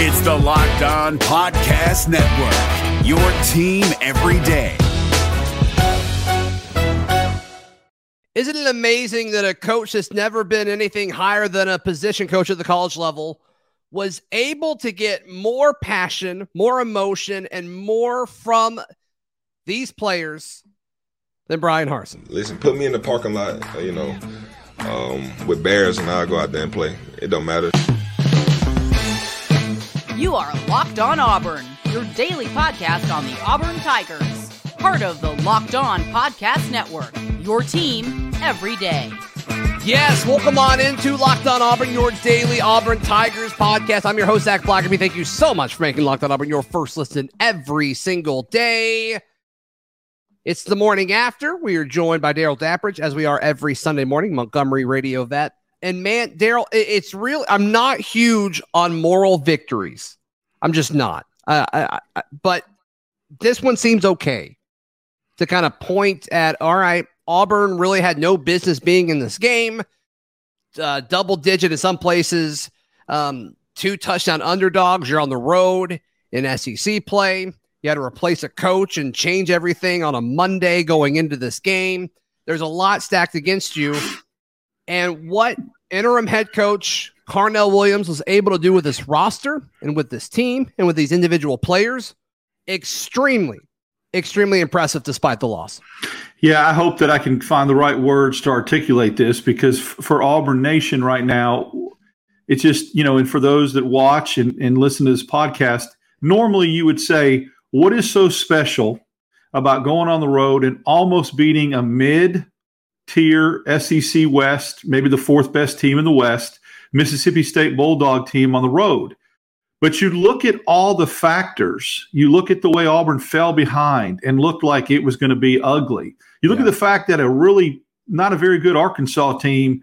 It's the Locked On Podcast Network, your team every day. Isn't it amazing that a coach that's never been anything higher than a position coach at the college level was able to get more passion, more emotion, and more from these players than Bryan Harsin? Listen, put me in the parking lot, you know, um, with Bears, and I'll go out there and play. It don't matter. You are Locked On Auburn, your daily podcast on the Auburn Tigers. Part of the Locked On Podcast Network, your team every day. Yes, welcome on into Locked On Auburn, your daily Auburn Tigers podcast. I'm your host, Zac Blackerby. Thank you so much for making Locked On Auburn your first listen every single day. It's the morning after. We are joined by Darrell Dapprich, as we are every Sunday morning, Montgomery radio vet. And man, Darrell, it's real. I'm not huge on moral victories. I'm just not. Uh, I, I, but this one seems okay to kind of point at. All right, Auburn really had no business being in this game. Uh, double digit in some places. Um, two touchdown underdogs. You're on the road in SEC play. You had to replace a coach and change everything on a Monday going into this game. There's a lot stacked against you. And what interim head coach Carnell Williams was able to do with this roster and with this team and with these individual players, extremely, extremely impressive despite the loss. Yeah, I hope that I can find the right words to articulate this because for Auburn Nation right now, it's just, you know, and for those that watch and, and listen to this podcast, normally you would say, what is so special about going on the road and almost beating a mid tier SEC West, maybe the fourth best team in the West, Mississippi State Bulldog team on the road. But you look at all the factors. You look at the way Auburn fell behind and looked like it was going to be ugly. You look yeah. at the fact that a really not a very good Arkansas team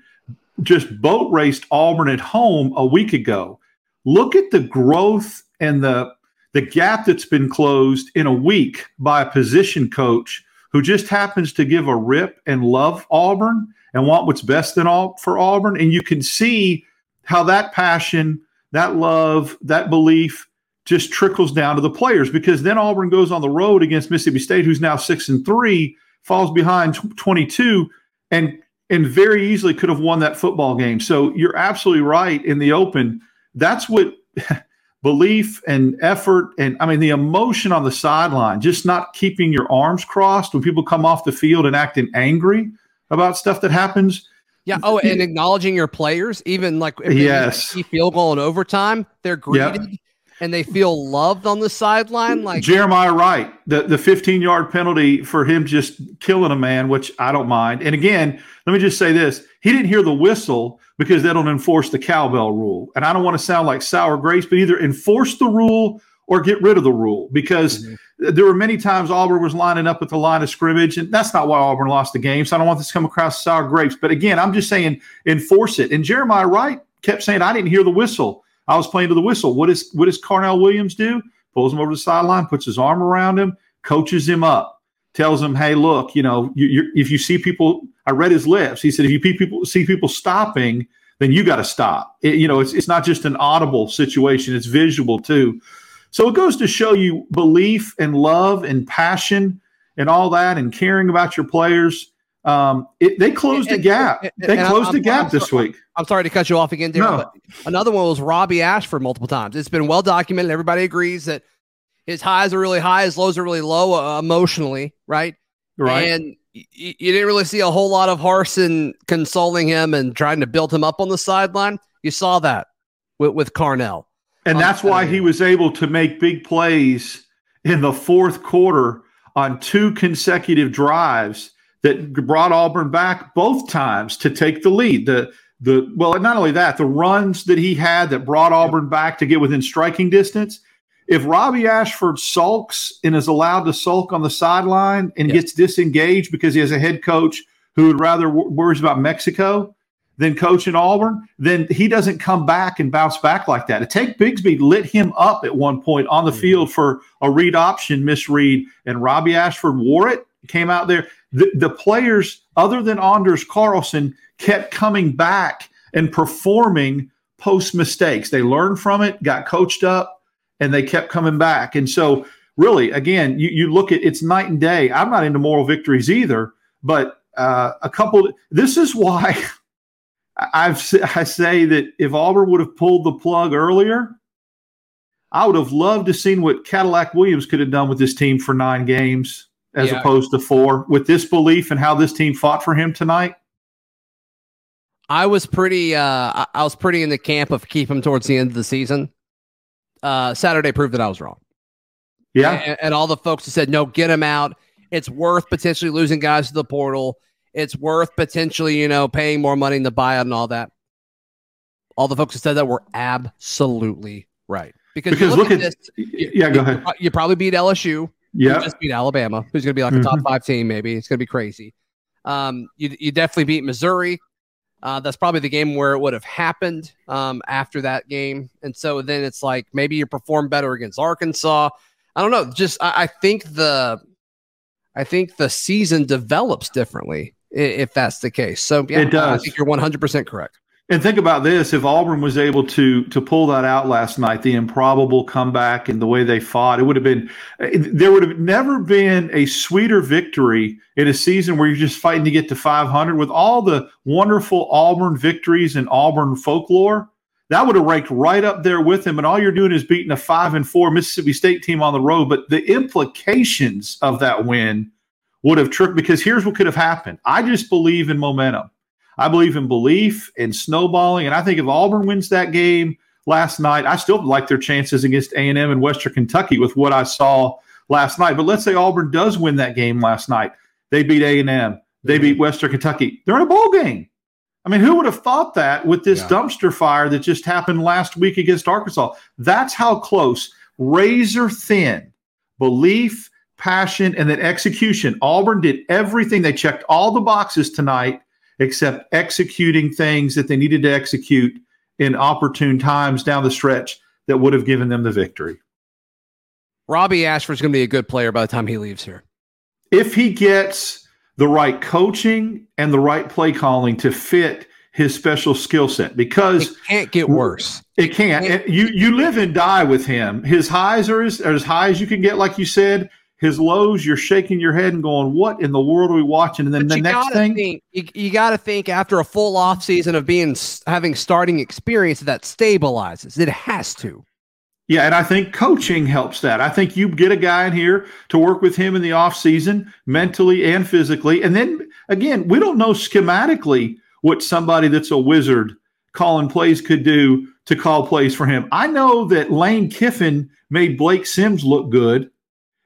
just boat raced Auburn at home a week ago. Look at the growth and the the gap that's been closed in a week by a position coach who just happens to give a rip and love Auburn and want what's best in all for Auburn. And you can see how that passion, that love, that belief just trickles down to the players because then Auburn goes on the road against Mississippi State, who's now six and three, falls behind 22, and and very easily could have won that football game. So you're absolutely right in the open. That's what belief and effort and I mean the emotion on the sideline, just not keeping your arms crossed when people come off the field and acting angry about stuff that happens. Yeah. Oh, and acknowledging your players, even like if yes, field goal in overtime, they're greeted yep. and they feel loved on the sideline. Like Jeremiah Wright, the the 15 yard penalty for him just killing a man, which I don't mind. And again, let me just say this: he didn't hear the whistle because they don't enforce the cowbell rule. And I don't want to sound like sour grapes, but either enforce the rule or get rid of the rule because mm-hmm. there were many times Auburn was lining up at the line of scrimmage, and that's not why Auburn lost the game. So I don't want this to come across sour grapes. But again, I'm just saying enforce it. And Jeremiah Wright kept saying, I didn't hear the whistle. I was playing to the whistle. What is what does Carnell Williams do? Pulls him over the sideline, puts his arm around him, coaches him up, tells him, "Hey, look, you know, you, if you see people I read his lips. He said, if you people see people stopping, then you got to stop. It, you know, it's, it's not just an audible situation, it's visual too. So it goes to show you belief and love and passion and all that and caring about your players. Um, it, they closed and, a gap. And, they closed I'm, a gap this week. I'm sorry to cut you off again, Darrell, no. but another one was Robby Ashford multiple times. It's been well documented. Everybody agrees that his highs are really high, his lows are really low uh, emotionally, right? Right. And you, didn't really see a whole lot of Harsin consoling him and trying to build him up on the sideline. You saw that with, with Carnell. And that's why he was able to make big plays in the fourth quarter on two consecutive drives that brought Auburn back both times to take the lead. The the well, not only that, the runs that he had that brought Auburn back to get within striking distance if Robby Ashford sulks and is allowed to sulk on the sideline and gets disengaged because he has a head coach who would rather w- worries about Mexico than coaching Auburn, then he doesn't come back and bounce back like that. Tank Bigsby lit him up at one point on the mm-hmm. field for a read option misread, and Robby Ashford wore it, came out there. The, the players, other than Anders Carlson, kept coming back and performing post mistakes. They learned from it, got coached up, and they kept coming back. And so, really, again, you, you look at it's night and day. I'm not into moral victories either, but uh, a couple. This is why I've I say that if Auburn would have pulled the plug earlier, I would have loved to seen what Cadillac Williams could have done with this team for nine games as yeah. opposed to four. With this belief and how this team fought for him tonight, I was pretty. Uh, I was pretty in the camp of keep him towards the end of the season. Uh, Saturday proved that I was wrong. Yeah, and, and all the folks who said no, get him out. It's worth potentially losing guys to the portal. It's worth potentially, you know, paying more money in the buyout and all that. All the folks who said that were absolutely right. Because, because look, look, at, this. Yeah, go ahead. You probably beat LSU. Yeah. Just beat Alabama, who's going to be like a top mm-hmm. five team, maybe. It's going to be crazy. Um, you, you definitely beat Missouri. Uh, that's probably the game where it would have happened um, after that game. And so then it's like maybe you perform better against Arkansas. I don't know. Just I, I think the I think the season develops differently if that's the case. So yeah, it does. I think you're 100 percent correct. And think about this: if Auburn was able to to pull that out last night, the improbable comeback and the way they fought, it would have been there would have never been a sweeter victory in a season where you're just fighting to get to 500 with all the wonderful Auburn victories and Auburn folklore. That would have ranked right up there with him, and all you're doing is beating a five and four Mississippi State team on the road. But the implications of that win would have tricked because here's what could have happened. I just believe in momentum. I believe in belief and snowballing. And I think if Auburn wins that game last night, I still like their chances against A&M and Western Kentucky with what I saw last night. But let's say Auburn does win that game last night. They beat A&M. They beat mhm. Western Kentucky. They're in a bowl game. I mean, who would have thought that with this yeah. dumpster fire that just happened last week against Arkansas? That's how close, razor thin belief, passion, and then execution. Auburn did everything. They checked all the boxes tonight except executing things that they needed to execute in opportune times down the stretch that would have given them the victory. Robby Ashford's going to be a good player by the time he leaves here. If he gets the right coaching and the right play calling to fit his special skill set because it can't get worse. It can't. It can't. You you live and die with him. His highs are as, are as high as you can get, like you said his lows, you're shaking your head and going, "What in the world are we watching?" And then but the next thing, think, you, you got to think after a full off season of being having starting experience that stabilizes. It has to. Yeah, and I think coaching helps that. I think you get a guy in here to work with him in the off season, mentally and physically, and then again, we don't know schematically what somebody that's a wizard calling plays could do to call plays for him. I know that Lane Kiffin made Blake Sims look good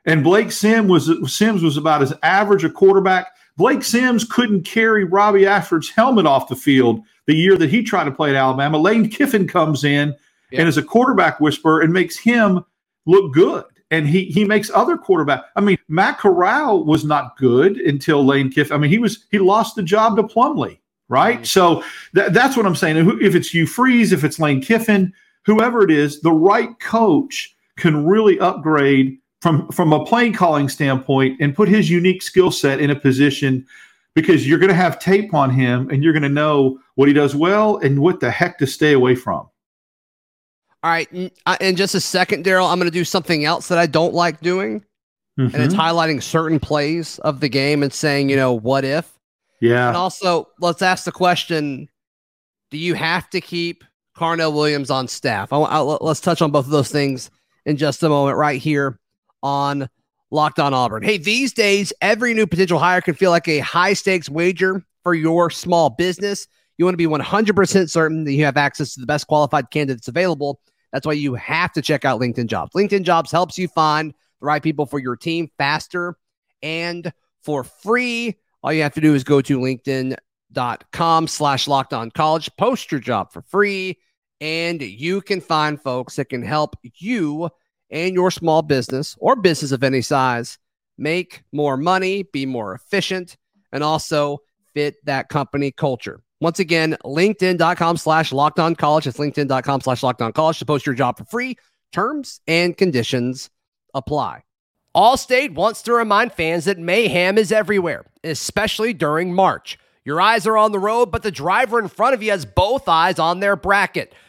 and Blake Sims was Sims was about as average a quarterback. Blake Sims couldn't carry Robby Ashford's helmet off the field the year that he tried to play at Alabama. Lane Kiffin comes in yeah. and is a quarterback whisperer and makes him look good. And he he makes other quarterback. I mean, Matt Corral was not good until Lane Kiffin. I mean, he was he lost the job to Plumlee, right? Mm-hmm. So th- that's what I'm saying. If it's Hugh Freeze, if it's Lane Kiffin, whoever it is, the right coach can really upgrade from from a playing calling standpoint and put his unique skill set in a position because you're going to have tape on him and you're going to know what he does well and what the heck to stay away from. All right, in just a second, Darrell, I'm going to do something else that I don't like doing, mm-hmm. and it's mm-hmm. highlighting certain plays of the game and saying, you know, what if? Yeah. And also, let's ask the question: Do you have to keep Carnell Williams on staff? I, I, let's touch on both of those things in just a moment, right here on Locked On Auburn. Hey, these days, every new potential hire can feel like a high stakes wager for your small business. You want to be 100% certain that you have access to the best qualified candidates available. That's why you have to check out LinkedIn Jobs. LinkedIn Jobs helps you find the right people for your team faster and for free. All you have to do is go to linkedin.com slash locked on college, post your job for free, and you can find folks that can help you and your small business or business of any size make more money, be more efficient, and also fit that company culture. Once again, linkedin.com slash locked on college. It's linkedin.com slash locked on college to post your job for free. Terms and conditions apply. Allstate wants to remind fans that mayhem is everywhere, especially during March. Your eyes are on the road, but the driver in front of you has both eyes on their bracket.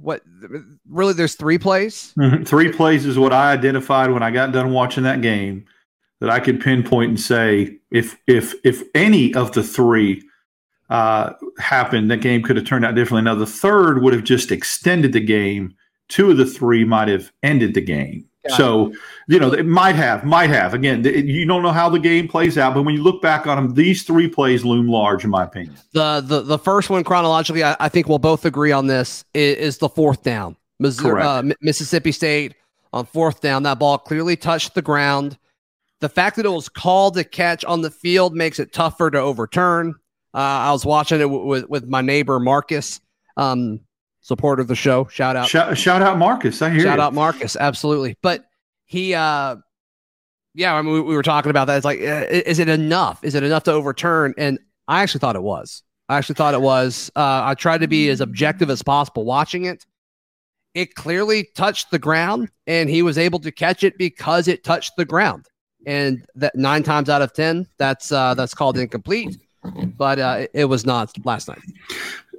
What really? There's three plays. Mm-hmm. Three plays is what I identified when I got done watching that game that I could pinpoint and say if if if any of the three uh, happened, the game could have turned out differently. Now the third would have just extended the game. Two of the three might have ended the game. So, you know, it might have, might have. Again, you don't know how the game plays out, but when you look back on them, these three plays loom large, in my opinion. The the the first one chronologically, I, I think we'll both agree on this is, is the fourth down. Missouri, uh, Mississippi State on fourth down, that ball clearly touched the ground. The fact that it was called to catch on the field makes it tougher to overturn. Uh, I was watching it w- with with my neighbor Marcus. Um, supporter of the show. Shout out. Shout, shout out Marcus. I hear Shout you. out Marcus. Absolutely. But he, uh, yeah, I mean, we, we were talking about that. It's like, uh, is it enough? Is it enough to overturn? And I actually thought it was. I actually thought it was. Uh, I tried to be as objective as possible watching it. It clearly touched the ground, and he was able to catch it because it touched the ground. And that nine times out of ten, that's uh, that's called incomplete. But uh, it was not last night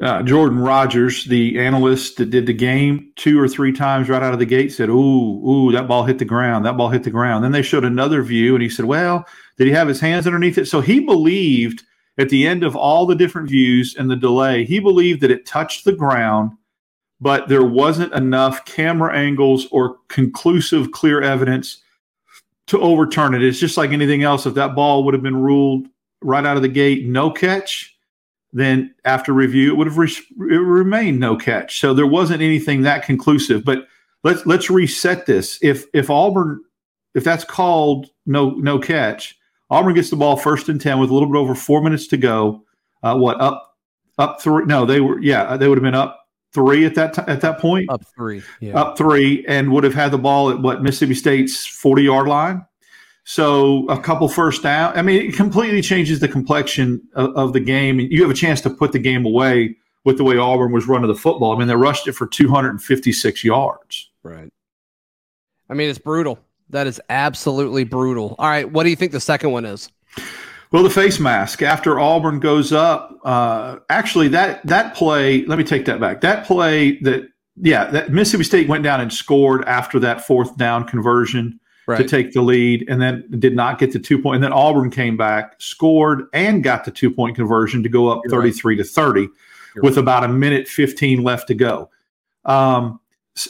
uh, Jordan Rodgers, the analyst that did the game, two or three times right out of the gate said, "Ooh, ooh, that ball hit the ground. That ball hit the ground." Then they showed another view, and he said, "Well, did he have his hands underneath it?" So he believed at the end of all the different views and the delay, he believed that it touched the ground, but there wasn't enough camera angles or conclusive, clear evidence to overturn it. It's just like anything else. If that ball would have been ruled right out of the gate no catch then after review, it would have re- remained no catch. So there wasn't anything that conclusive. But let's let's reset this. If if Auburn, if that's called no no catch, Auburn gets the ball first and ten with a little bit over four minutes to go. Uh, what up up three? No, they were yeah they would have been up three at that t- at that point. Up three, yeah. up three, and would have had the ball at what Mississippi State's forty yard line. So a couple first down. I mean, it completely changes the complexion of, of, the game. You have a chance to put the game away with the way Auburn was running the football. I mean, they rushed it for 256 yards. Right. I mean, it's brutal. That is absolutely brutal. All right. What do you think the second one is? Well, the face mask after Auburn goes up. Uh, actually, that that play. Let me take that back. That play that yeah, that Mississippi State went down and scored after that fourth down conversion right. to take the lead and then did not get the two point. And then Auburn came back, scored, and got the two point conversion to go up You're 33 right. to 30 You're with right. about a minute 15 left to go. Um,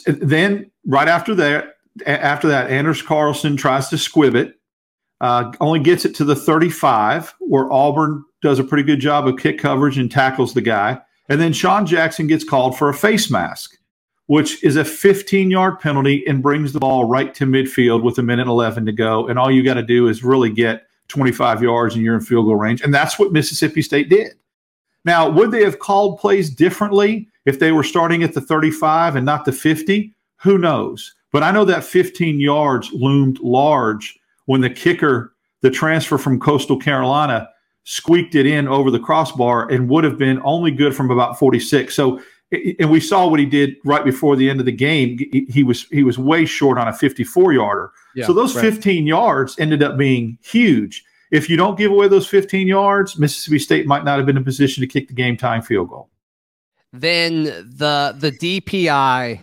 then right after that, after that, Anders Carlson tries to squib it, uh, only gets it to the 35, where Auburn does a pretty good job of kick coverage and tackles the guy. And then Sean Jackson gets called for a face mask which is a 15 yard penalty and brings the ball right to midfield with a minute 11 to go. And all you got to do is really get 25 yards and you're in field goal range. And that's what Mississippi State did. Now, would they have called plays differently if they were starting at the 35 and not the 50? Who knows? But I know that 15 yards loomed large when the kicker, the transfer from Coastal Carolina, squeaked it in over the crossbar and would have been only good from about 46. So and we saw what he did right before the end of the game. He was he was way short on a 54 yarder. Yeah, so those right. 15 yards ended up being huge. If you don't give away those 15 yards, Mississippi State might not have been in position to kick the game time field goal. Then the the DPI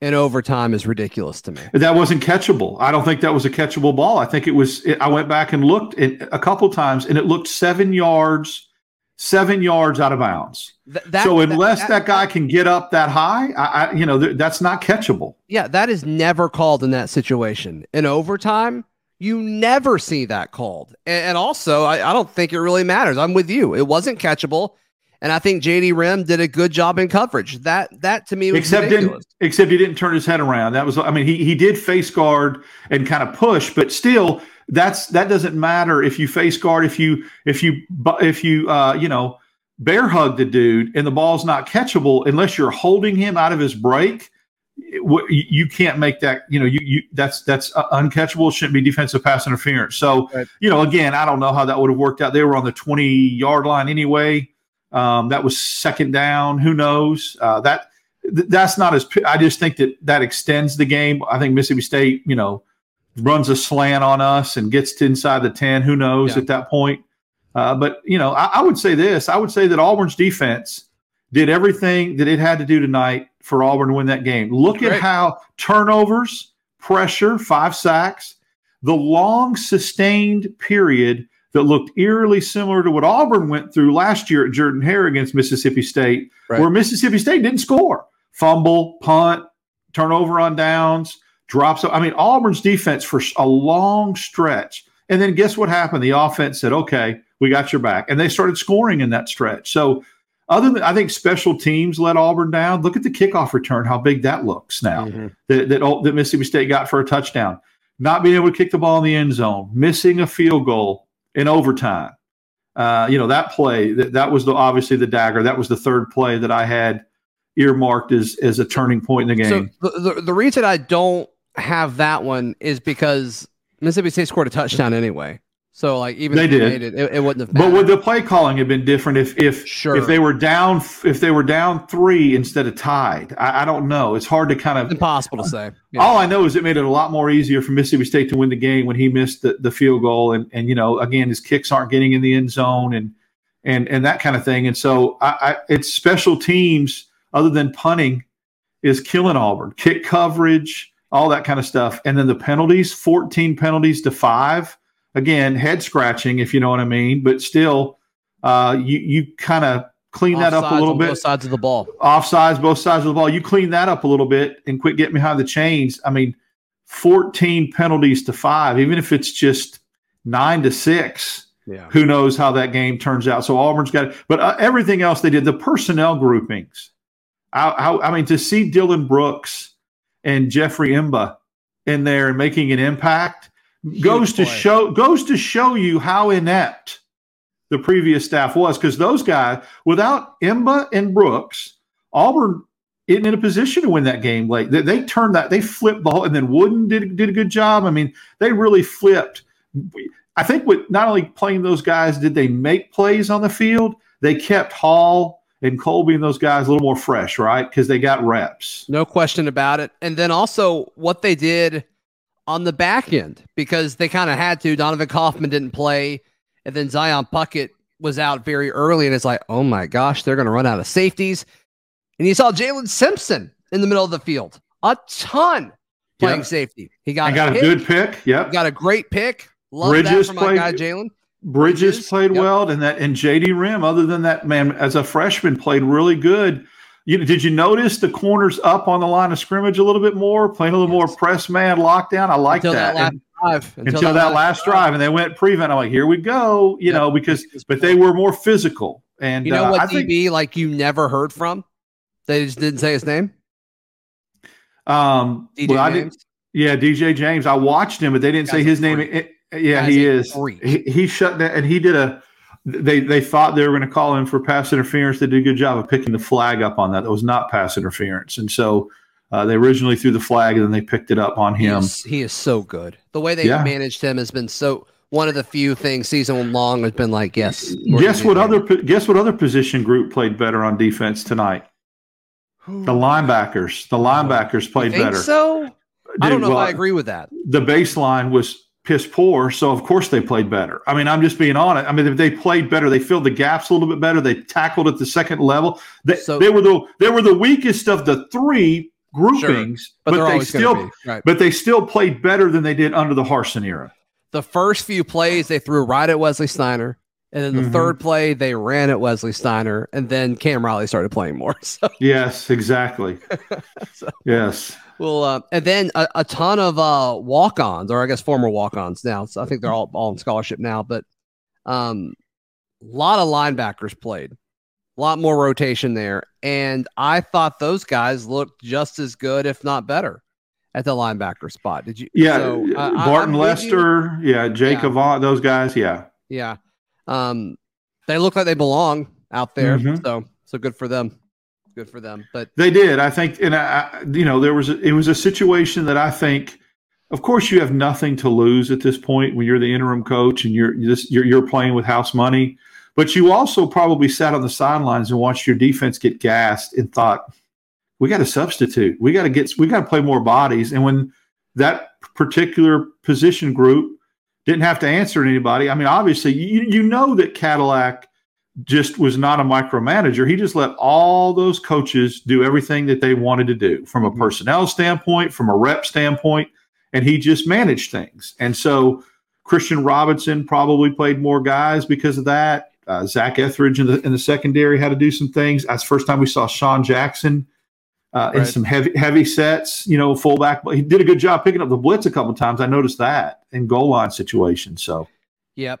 in overtime is ridiculous to me. That wasn't catchable. I don't think that was a catchable ball. I think it was. It, I went back and looked a couple times, and it looked seven yards seven yards out of bounds. Th- that, so unless that, that, that, guy can get up that high, I, I you know, th- that's not catchable. Yeah, that is never called in that situation. In overtime, you never see that called. And, and also, I, I, don't think it really matters. I'm with you. It wasn't catchable. And I think JD Rhym did a good job in coverage. That that to me was except ridiculous. didn't except he didn't turn his head around. That was I mean he he did face guard and kind of push, but still that's that doesn't matter if you face guard if you if you if you uh, you know bear hug the dude and the ball's not catchable unless you're holding him out of his break you you can't make that. You know, you you that's that's uncatchable. Shouldn't be defensive pass interference. So Right. you know, again, I don't know how that would have worked out. They were on the twenty yard line anyway. Um, that was second down. Who knows? Uh, that that's not as. i just think that that extends the game. I think Mississippi State, you know, runs a slant on us and gets to inside the ten. Who knows Yeah. at that point? Uh, but you know, I, I would say this. I would say that Auburn's defense did everything that it had to do tonight for Auburn to win that game. Look at how turnovers, pressure, five sacks, the long sustained period that looked eerily similar to what Auburn went through last year at Jordan Hare against Mississippi State, Right. where Mississippi State didn't score. Fumble, punt, turnover on downs, drops. I mean, Auburn's defense for a long stretch. And then guess what happened? The offense said, okay, we got your back. And they started scoring in that stretch. So, other than I think special teams let Auburn down, look at the kickoff return, how big that looks now Mhm. that, that, that Mississippi State got for a touchdown. Not being able to kick the ball in the end zone, missing a field goal in overtime. Uh, you know, that play, that, that was the obviously the dagger. That was the third play that I had earmarked as, as a turning point in the game. So the, the the reason I don't have that one is because Mississippi State scored a touchdown anyway. So like even They if they did. made it, it, wouldn't have. But would the play calling have been different if if Sure. if they were down if they were down three instead of tied? I, I don't know. It's hard to kind It's of. impossible to say. Yeah. All I know is it made it a lot more easier for Mississippi State to win the game when he missed the, the field goal and and you know again his kicks aren't getting in the end zone and and and that kind of thing. And so I, I it's special teams other than punting is killing Auburn. Kick coverage, all that kind of stuff, and then the penalties, fourteen penalties to five. Again, head scratching if you know what I mean, but still, uh, you you kind of clean that up a little on bit Both sides of the ball. offsides, both sides of the ball. You clean that up a little bit and quit getting behind the chains. I mean, 14 penalties to five, even if it's just nine to six, Yeah. who knows how that game turns out. So Auburn's got it. But uh, everything else they did, the personnel groupings. I, I, I mean, to see Dylan Brooks and Jeffrey M'ba in there and making an impact goes to show goes to show you how inept the previous staff was because those guys without M'ba and Brooks, Auburn isn't in a position to win that game late. They, they turned that they flipped the whole and then Wooden did did a good job. I mean, they really flipped. I think with not only playing those guys, did they make plays on the field? They kept Hall and Colby and those guys a little more fresh, right? Because they got reps. No question about it. And then also what they did on the back end because they kind of had to. Donovan Kaufman didn't play, and then Zion Puckett was out very early, and it's like, oh my gosh, they're going to run out of safeties. And you saw Jaylin Simpson in the middle of the field, a ton playing Yep. safety. He got, I got a pick. good pick. Yep. got a great pick. Love Bridges that from my guy Jalen. Bridges Bridges, played yep. well, and that and JD Rhym. Other than that, man, as a freshman, played really good. You did you notice the corners up on the line of scrimmage a little bit more, playing a little more press man lockdown? I like Until that that. And- drive. until, that, last drive, and they went prevent. I'm like, here we go, you Yep. know, because but they were more physical. And You know uh, what I think DB like you never heard from? They just didn't say his name. um, DJ well, I did, yeah, DJ James. I watched him, but they didn't say Guy's his name. It- yeah, he is. He, he shut down, and he did a. They they thought they were going to call him for pass interference. They did a good job of picking the flag up on that. That was not pass interference, and so uh, they originally threw the flag, and then they picked it up on He him. is, he is so good. The way they Yeah. managed him has been so one of the few things season long has been like, yes. Guess what other guess what other position group played better on defense tonight? The linebackers. The linebackers played better. so? I don't know well, if I agree with that. the baseline was piss poor, so of course they played better. I mean, I'm just being honest. I mean, if they played better, they filled the gaps a little bit better. They tackled at the second level. They, So- they were the they were the weakest of the three groupings, But, they're they still. Right. but they still played better than they did under the Harsin era. The first few plays they threw right at Wesley Steiner. And then the Mhm. third play, they ran at Wesley Steiner. And then Cam Riley started playing more. So, Yes, exactly. So- yes. Well, uh, and then a, a ton of uh, walk ons, or I guess former walk ons now. So I think they're all, all on scholarship now. But um, a lot of linebackers played, a lot more rotation there. And I thought those guys looked just as good, if not better, at the linebacker spot. Did you? Yeah, so, uh, Barton I'm with you. Lester, yeah, Jake Yeah. Avant, those guys, yeah. Yeah. Um, they look like they belong out there. Mhm. So, so good for them. Good for them. But they did. I think, and I, you know, there was a, it was a situation that I think. Of course, you have nothing to lose at this point when you're the interim coach and you're just you're, you're playing with house money. But you also probably sat on the sidelines and watched your defense get gassed and thought, "We got to substitute. We got to get. We got to play more bodies." And when that particular position group didn't have to answer to anybody, I mean, obviously, you you know that Cadillac just was not a micromanager. He just let all those coaches do everything that they wanted to do from a personnel standpoint, from a rep standpoint, and he just managed things. And so Christian Robinson probably played more guys because of that. Uh, Zac Etheridge in the in the secondary had to do some things. That's the first time we saw Sean Jackson uh, in some heavy heavy sets. You know, fullback. He did a good job picking up the blitz a couple of times. I noticed that in goal line situations. So Yep.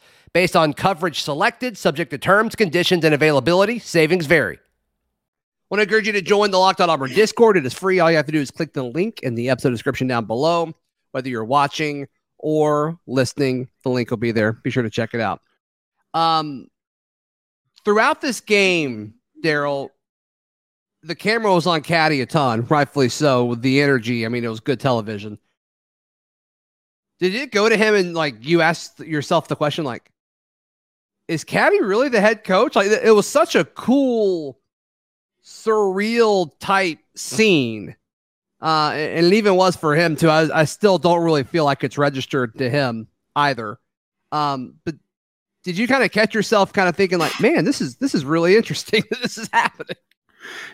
Based on coverage selected, subject to terms, conditions, and availability, savings vary. want to encourage you to join the Locked On Auburn Discord. It is free. All you have to do is click the link in the episode description down below. Whether you're watching or listening, the link will be there. Be sure to check it out. Um, throughout this game, Darrell, the camera was on Caddy a ton, rightfully so, with the energy. I mean, it was good television. Did it go to him and like you asked yourself the question, like, is Caddy really the head coach? Like, it was such a cool surreal type scene. Uh, and it even was for him too. I, I still don't really feel like it's registered to him either. Um, but did you kind of catch yourself kind of thinking like, man, this is this is really interesting that this is happening?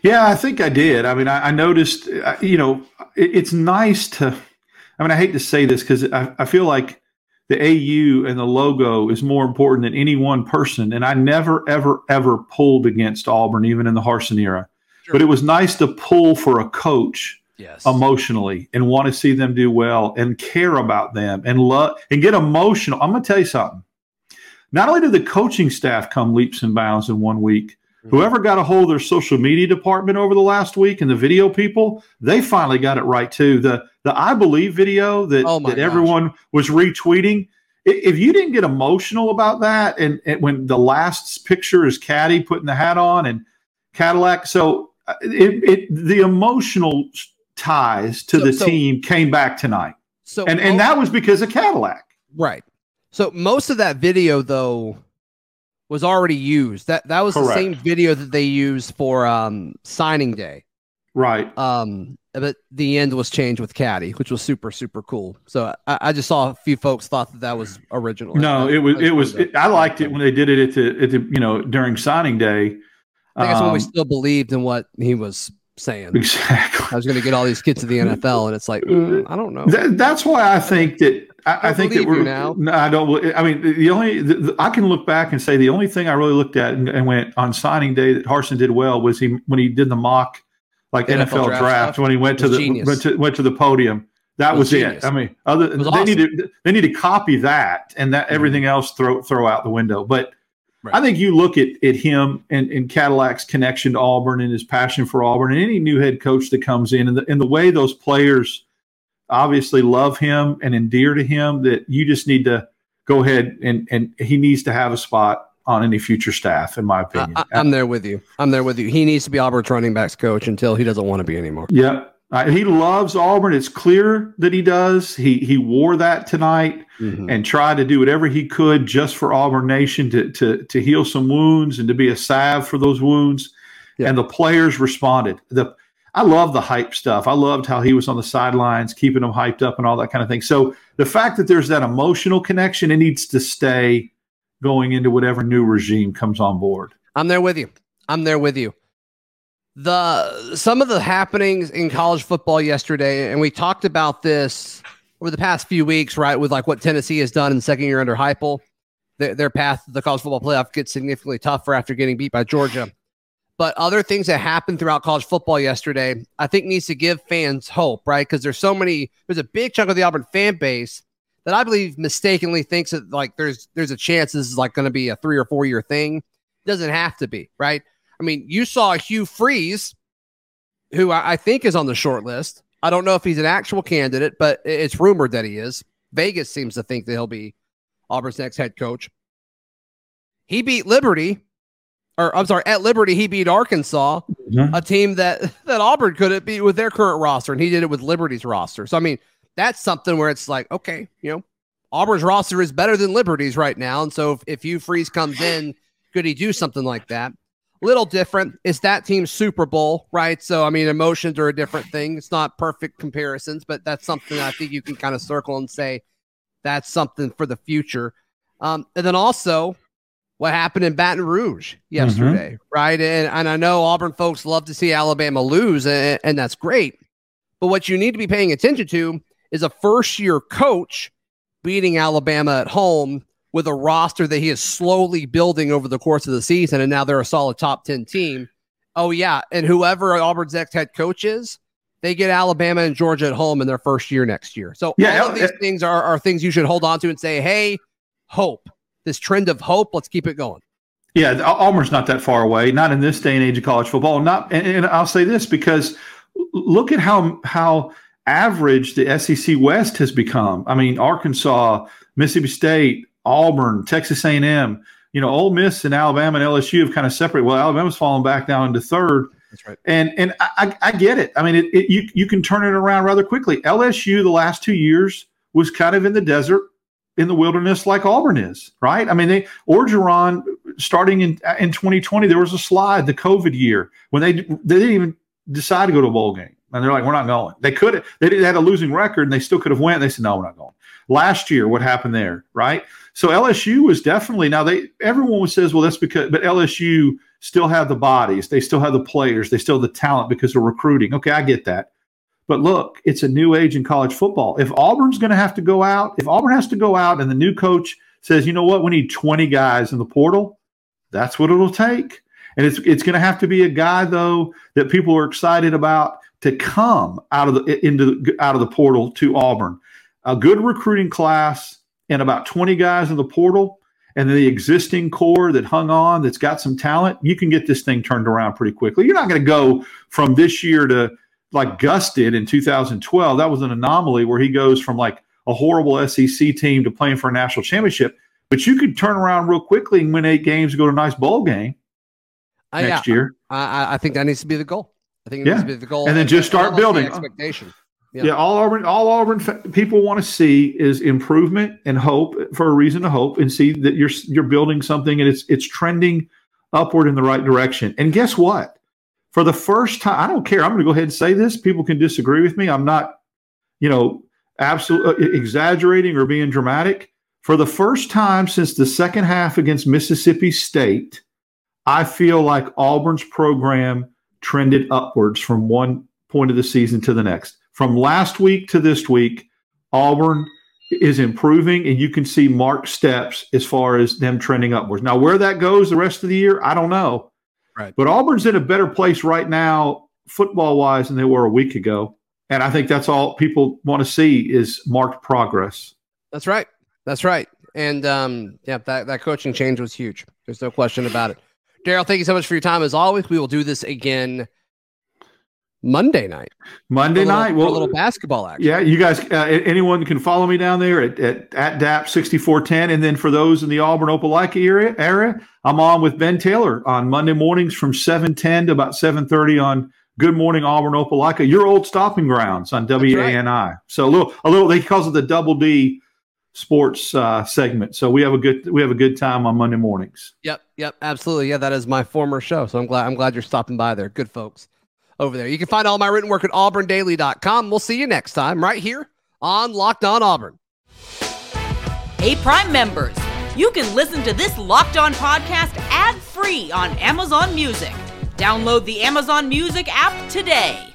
Yeah, I think I did. I mean, I, I noticed, uh, you know, it, it's nice to, I mean, I hate to say this because I, I feel like the AU and the logo is more important than any one person. And I never, ever, ever pulled against Auburn, even in the Harsin era. But it was nice to pull for a coach Yes. emotionally and want to see them do well and care about them and love and get emotional. I'm going to tell you something. Not only did the coaching staff come leaps and bounds in one week, whoever got a hold of their social media department over the last week and the video people, they finally got it right too. The the I believe video that, Oh that gosh. everyone was retweeting. If you didn't get emotional about that, and, and when the last picture is Caddy putting the hat on and Cadillac, so uh, it, it the emotional ties to So- the so- team came back tonight, So and and that was because of Cadillac. right. So most of that video though was already used. That that was the same video that they used for um signing day. Right. Um, but the end was changed with Caddy, which was super super cool. So I, I just saw a few folks thought that that was original. No, it was I it was. It, I liked it when they did it at the at the you know during signing day. I think that's when we Um, still believed in what he was saying. exactly. I was going to get all these kids to the NFL, and it's like mm, I don't know. That, that's why I think that I, I I think that we're now. No, I don't. I mean, the only the, the- I can look back and say the only thing I really looked at and, and went on signing day that Harsin did well was he when he did the mock like NFL NFL, draft draft, when he went to the genius. went to, went to the podium. That was was, it. I mean, other they awesome. Mm-hmm. need to they need to copy that and that everything else throw throw out the window. But Right. I think you look at at him and, and Cadillac's connection to Auburn and his passion for Auburn and any new head coach that comes in and the, and the way those players obviously love him and endear to him that you just need to go ahead and and he needs to have a spot on any future staff in my opinion. I, am there with you. I'm there with you. He needs to be Auburn's running backs coach until he doesn't want to be anymore. Yeah. Uh, he loves Auburn. It's clear that he does. He he wore that tonight Mhm. and tried to do whatever he could just for Auburn Nation to to to heal some wounds and to be a salve for those wounds. Yeah. And the players responded. The I love the hype stuff. I loved how he was on the sidelines, keeping them hyped up and all that kind of thing. So the fact that there's that emotional connection, it needs to stay going into whatever new regime comes on board. I'm there with you. I'm there with you. The some of the happenings in college football yesterday, and we talked about this over the past few weeks, right? With like what Tennessee has done in second year under Heupel, their, their path to the college football playoff gets significantly tougher after getting beat by Georgia. But other things that happened throughout college football yesterday, I think needs to give fans hope, right? Because there's so many, there's a big chunk of the Auburn fan base that I believe mistakenly thinks that like there's there's a chance this is like going to be a three or four year thing. It doesn't have to be, right? I mean, you saw Hugh Freeze, who I, I think is on the short list. I don't know if he's an actual candidate, but it's rumored that he is. Vegas seems to think that he'll be Auburn's next head coach. He beat Liberty, or I'm sorry, at Liberty, he beat Arkansas, mm-hmm. a team that that Auburn couldn't beat with their current roster, and he did it with Liberty's roster. So I mean, that's something where it's like, okay, you know, Auburn's roster is better than Liberty's right now, and so if, if Hugh Freeze comes in, could he do something like that? Little different. It's that team's Super Bowl, right? So I mean, emotions are a different thing. It's not perfect comparisons, but that's something I think you can kind of circle and say that's something for the future. Um, and then also what happened in Baton Rouge yesterday, mm-hmm. right? And, and I know Auburn folks love to see Alabama lose, and, and that's great. But what you need to be paying attention to is a first year coach beating Alabama at home with a roster that he is slowly building over the course of the season. And now they're a solid top 10 team. Oh, yeah. And whoever Auburn's next head coach is, they get Alabama and Georgia at home in their first year next year. So yeah, all of these things are, are things you should hold on to and say, hey, hope this trend of hope. Let's keep it going. Yeah, Auburn's not that far away. Not in this day and age of college football. Not, and, and I'll say this because look at how how average the SEC West has become. I mean, Arkansas, Mississippi State, Auburn, Texas A&M. You know, Ole Miss and Alabama and LSU have kind of separated. Well, Alabama's fallen back down into third. That's right. And and I, I get it. I mean, it, it, you you can turn it around rather quickly. LSU the last two years was kind of in the desert in the wilderness like Auburn is, right? I mean, they Orgeron starting in in 2020, there was a slide, the COVID year, when they they didn't even decide to go to a bowl game, and they're like, "We're not going." They could they had a losing record, and they still could have went. They said, "No, we're not going." Last year, what happened there, right? So LSU was definitely now they everyone says, "Well, that's because," but LSU still have the bodies, they still have the players, they still have the talent because of recruiting. Okay, I get that. But look, it's a new age in college football. If Auburn's going to have to go out, if Auburn has to go out and the new coach says, you know what, we need 20 guys in the portal, that's what it'll take. And it's it's going to have to be a guy though that people are excited about to come out of the into out of the portal to Auburn. A good recruiting class and about 20 guys in the portal and then the existing core that hung on that's got some talent, you can get this thing turned around pretty quickly. You're not going to go from this year to like Gus did in 2012. That was an anomaly where he goes from like a horrible SEC team to playing for a national championship. But you could turn around real quickly and win eight games and go to a nice bowl game uh, next yeah, year. I, I, think that needs to be the goal. I think it yeah. needs to be the goal. And then just start building. expectation. Yeah. yeah. all Auburn, all Auburn people want to see is improvement and hope for a reason to hope and see that you're you're building something and it's it's trending upward in the right direction. And guess what? For the first time, I don't care. I'm going to go ahead and say this. People can disagree with me. I'm not, you know, absolutely uh, exaggerating or being dramatic. For the first time since the second half against Mississippi State, I feel like Auburn's program trended upwards from one point of the season to the next. From last week to this week, Auburn is improving, and you can see marked steps as far as them trending upwards. Now, where that goes the rest of the year, I don't know. Right. But Auburn's in a better place right now, football wise, than they were a week ago. And I think that's all people want to see is marked progress. That's right. That's right. And um, yeah, that, that coaching change was huge. There's no question about it. Darrell, thank you so much for your time. As always, we will do this again Monday night. Monday little, night. Well, a little basketball action. Yeah, you guys, uh, anyone can follow me down there at, at, at DAP 6410. And then for those in the Auburn Opelika area, area, I'm on with Ben Taylor on Monday mornings from 710 to about 730 on Good Morning Auburn Opelika, your old stopping grounds on WANI. Right. So a little, a little, they calls it the double D sports uh, segment. So we have a good, we have a good time on Monday mornings. Yep. Yep. Absolutely. Yeah. That is my former show. So I'm glad, I'm glad you're stopping by there. Good folks over there. You can find all my written work at auburndaily.com. We'll see you next time right here on Locked On Auburn. Hey, Prime members, you can listen to this Locked On podcast ad free on Amazon Music. Download the Amazon Music app today.